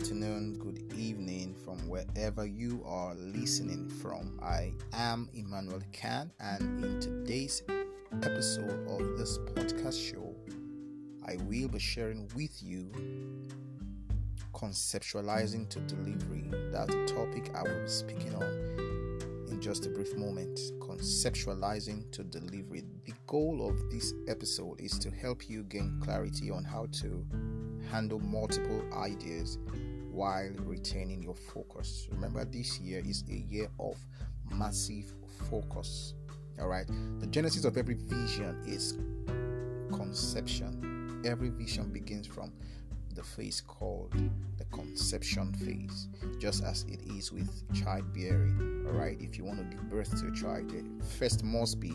afternoon, good evening from wherever you are listening from. I am Emmanuel Khan, and in today's episode of this podcast show, I will be sharing with you conceptualizing to delivery. That's a topic I will be speaking on in just a brief moment. Conceptualizing to delivery. The goal of this episode is to help you gain clarity on how to handle multiple ideas while retaining your focus. Remember, this year is a year of massive focus. All right, the genesis of every vision is conception. Every vision begins from the phase called the conception phase, just as it is with childbearing. All right, if you want to give birth to a child, it first must be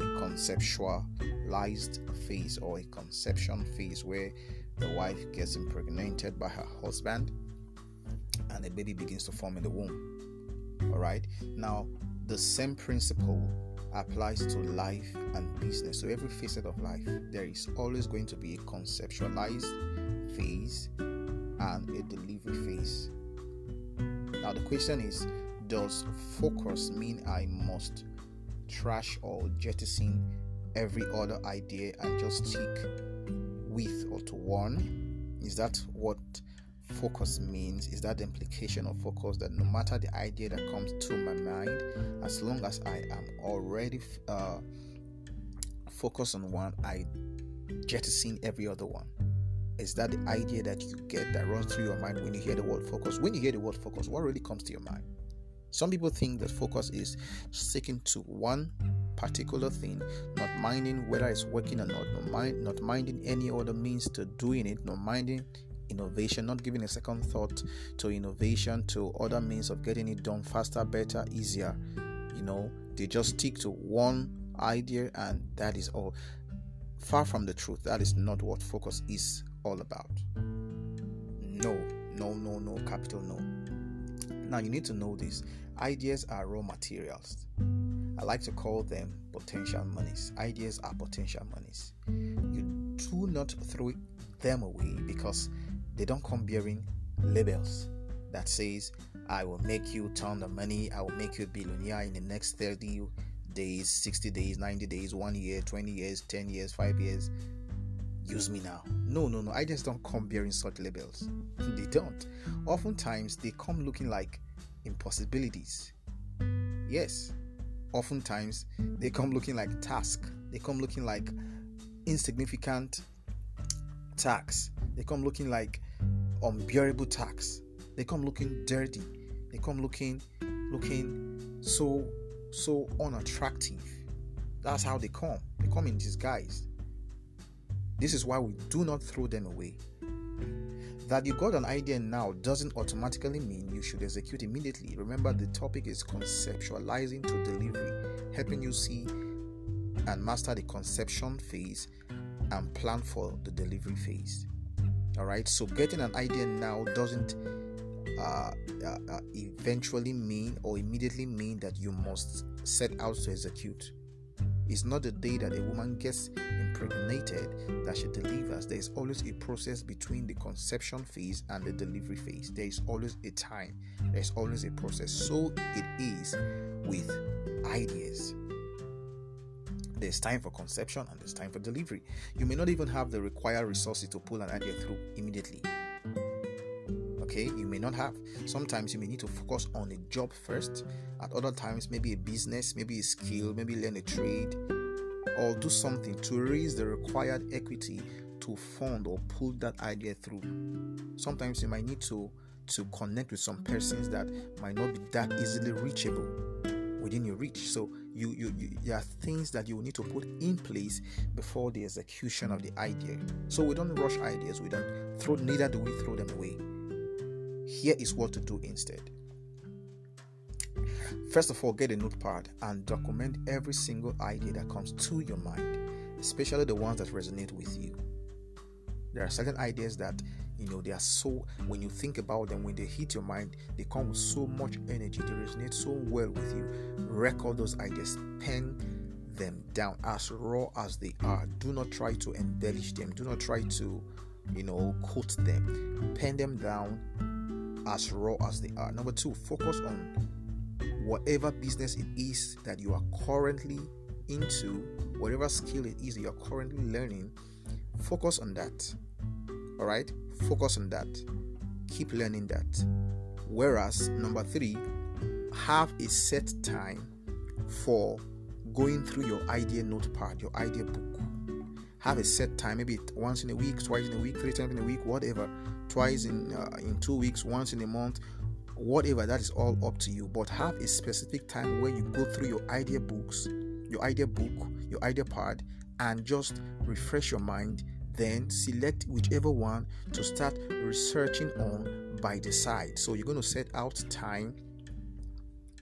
a conceptualized phase or a conception phase where the wife gets impregnated by her husband and the baby begins to form in the womb. All right. Now, the same principle applies to life and business. So, every facet of life, there is always going to be a conceptualized phase and a delivery phase. Now, the question is Does focus mean I must trash or jettison every other idea and just stick with or to one? Is that what focus means? Is that the implication of focus that no matter the idea that comes to my mind, as long as I am already uh, focused on one, I jettison every other one? Is that the idea that you get that runs through your mind when you hear the word focus? When you hear the word focus, what really comes to your mind? Some people think that focus is sticking to one particular thing, not minding whether it's working or not, not, mind, not minding any other means to doing it, not minding innovation, not giving a second thought to innovation, to other means of getting it done faster, better, easier. You know, they just stick to one idea and that is all. Far from the truth, that is not what focus is all about. No, no, no, no, capital no. Now you need to know this ideas are raw materials. I like to call them potential monies. Ideas are potential monies. You do not throw them away because they don't come bearing labels that says I will make you ton the money, I will make you a billionaire in the next 30 days, 60 days, 90 days, 1 year, 20 years, 10 years, 5 years. Use me now. No, no, no. I just don't come bearing such labels. They don't. Oftentimes they come looking like impossibilities. Yes, oftentimes they come looking like task they come looking like insignificant tax they come looking like unbearable tax. They come looking dirty. They come looking looking so so unattractive. That's how they come. They come in disguise. This is why we do not throw them away. That you got an idea now doesn't automatically mean you should execute immediately. Remember, the topic is conceptualizing to delivery, helping you see and master the conception phase and plan for the delivery phase. All right, so getting an idea now doesn't uh, uh, uh, eventually mean or immediately mean that you must set out to execute. It's not the day that a woman gets impregnated that she delivers. There is always a process between the conception phase and the delivery phase. There is always a time, there's always a process. So it is with ideas. There's time for conception and there's time for delivery. You may not even have the required resources to pull an idea through immediately. Okay? You may not have. Sometimes you may need to focus on a job first. At other times maybe a business maybe a skill maybe learn a trade or do something to raise the required equity to fund or pull that idea through. Sometimes you might need to to connect with some persons that might not be that easily reachable within your reach so you, you, you there are things that you need to put in place before the execution of the idea so we don't rush ideas we don't throw neither do we throw them away here is what to do instead. First of all, get a notepad and document every single idea that comes to your mind, especially the ones that resonate with you. There are certain ideas that you know they are so when you think about them, when they hit your mind, they come with so much energy, they resonate so well with you. Record those ideas, pen them down as raw as they are. Do not try to embellish them, do not try to, you know, quote them. Pen them down as raw as they are. Number two, focus on whatever business it is that you are currently into, whatever skill it is you are currently learning. Focus on that. All right, focus on that. Keep learning that. Whereas, number three, have a set time for going through your idea notepad, your idea book. Have a set time, maybe once in a week, twice in a week, three times in a week, whatever. Twice in uh, in two weeks, once in a month, whatever. That is all up to you. But have a specific time where you go through your idea books, your idea book, your idea pad, and just refresh your mind. Then select whichever one to start researching on by the side. So you're going to set out time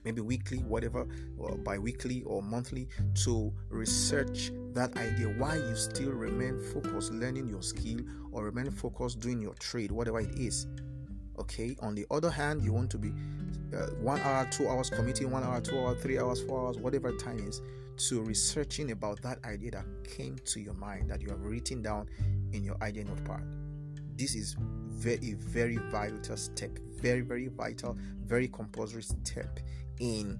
maybe weekly, whatever, or bi weekly or monthly, to research that idea why you still remain focused learning your skill or remain focused doing your trade, whatever it is. Okay, on the other hand, you want to be uh, one hour, two hours committing, one hour, two hours, three hours, four hours, whatever time is, to researching about that idea that came to your mind that you have written down in your idea notepad. This is very, very vital step, very, very vital, very compulsory step in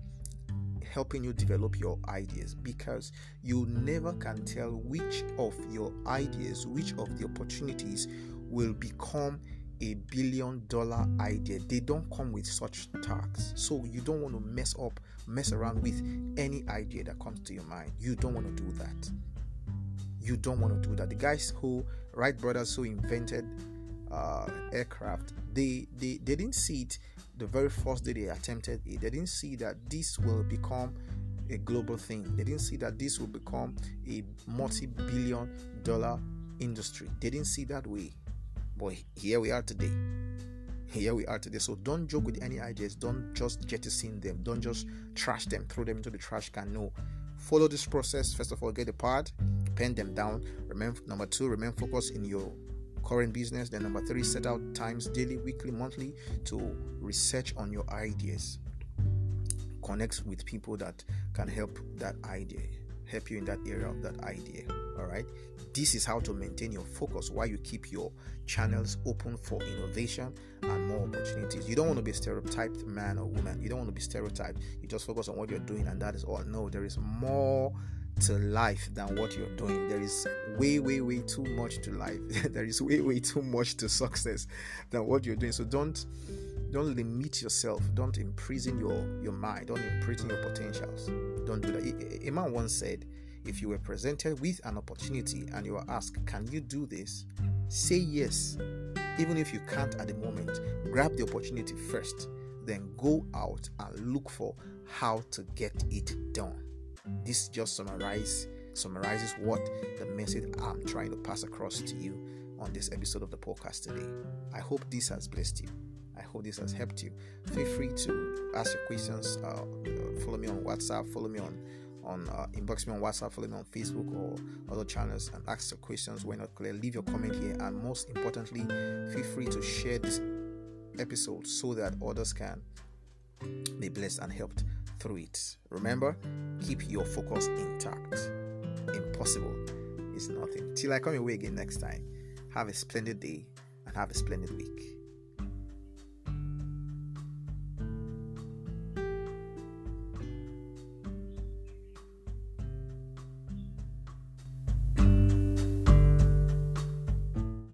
helping you develop your ideas because you never can tell which of your ideas, which of the opportunities will become a billion dollar idea. They don't come with such tags. So you don't want to mess up, mess around with any idea that comes to your mind. You don't want to do that. You don't want to do that. The guys who, Wright brothers who invented uh, aircraft, they, they they didn't see it the very first day they attempted it, they didn't see that this will become a global thing. They didn't see that this will become a multi billion dollar industry. They didn't see that way. But here we are today. Here we are today. So don't joke with any ideas. Don't just jettison them. Don't just trash them, throw them into the trash can. No. Follow this process. First of all, get a part, pen them down. Remember, number two, remain focused in your current business. Then, number three, set out times daily, weekly, monthly to research on your ideas. Connect with people that can help that idea, help you in that area of that idea. All right. This is how to maintain your focus while you keep your channels open for innovation and more opportunities. You don't want to be a stereotyped man or woman. You don't want to be stereotyped. You just focus on what you're doing and that is all. No, there is more to life than what you're doing. There is way, way, way too much to life. there is way, way too much to success than what you're doing. So don't don't limit yourself. Don't imprison your your mind. Don't imprison your potentials. Don't do that. A, man once said, if you were presented with an opportunity and you are asked, "Can you do this?" Say yes, even if you can't at the moment. Grab the opportunity first, then go out and look for how to get it done. This just summarize summarizes what the message I'm trying to pass across to you on this episode of the podcast today. I hope this has blessed you. I hope this has helped you. Feel free to ask your questions. Uh, follow me on WhatsApp. Follow me on on uh, inbox me on WhatsApp. Follow me on Facebook or other channels and ask your questions when not clear. Leave your comment here, and most importantly, feel free to share this episode so that others can be blessed and helped through it. Remember, keep your focus intact. Impossible is nothing. Till I come your way again next time. Have a splendid day and have a splendid week.